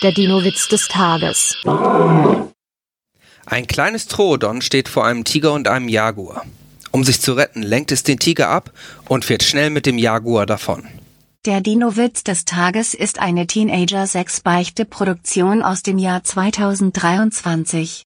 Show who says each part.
Speaker 1: Der Dino-Witz des Tages.
Speaker 2: Ein kleines Troodon steht vor einem Tiger und einem Jaguar. Um sich zu retten, lenkt es den Tiger ab und fährt schnell mit dem Jaguar davon.
Speaker 3: Der Dino-Witz des Tages ist eine Teenager-6-Beichte-Produktion aus dem Jahr 2023.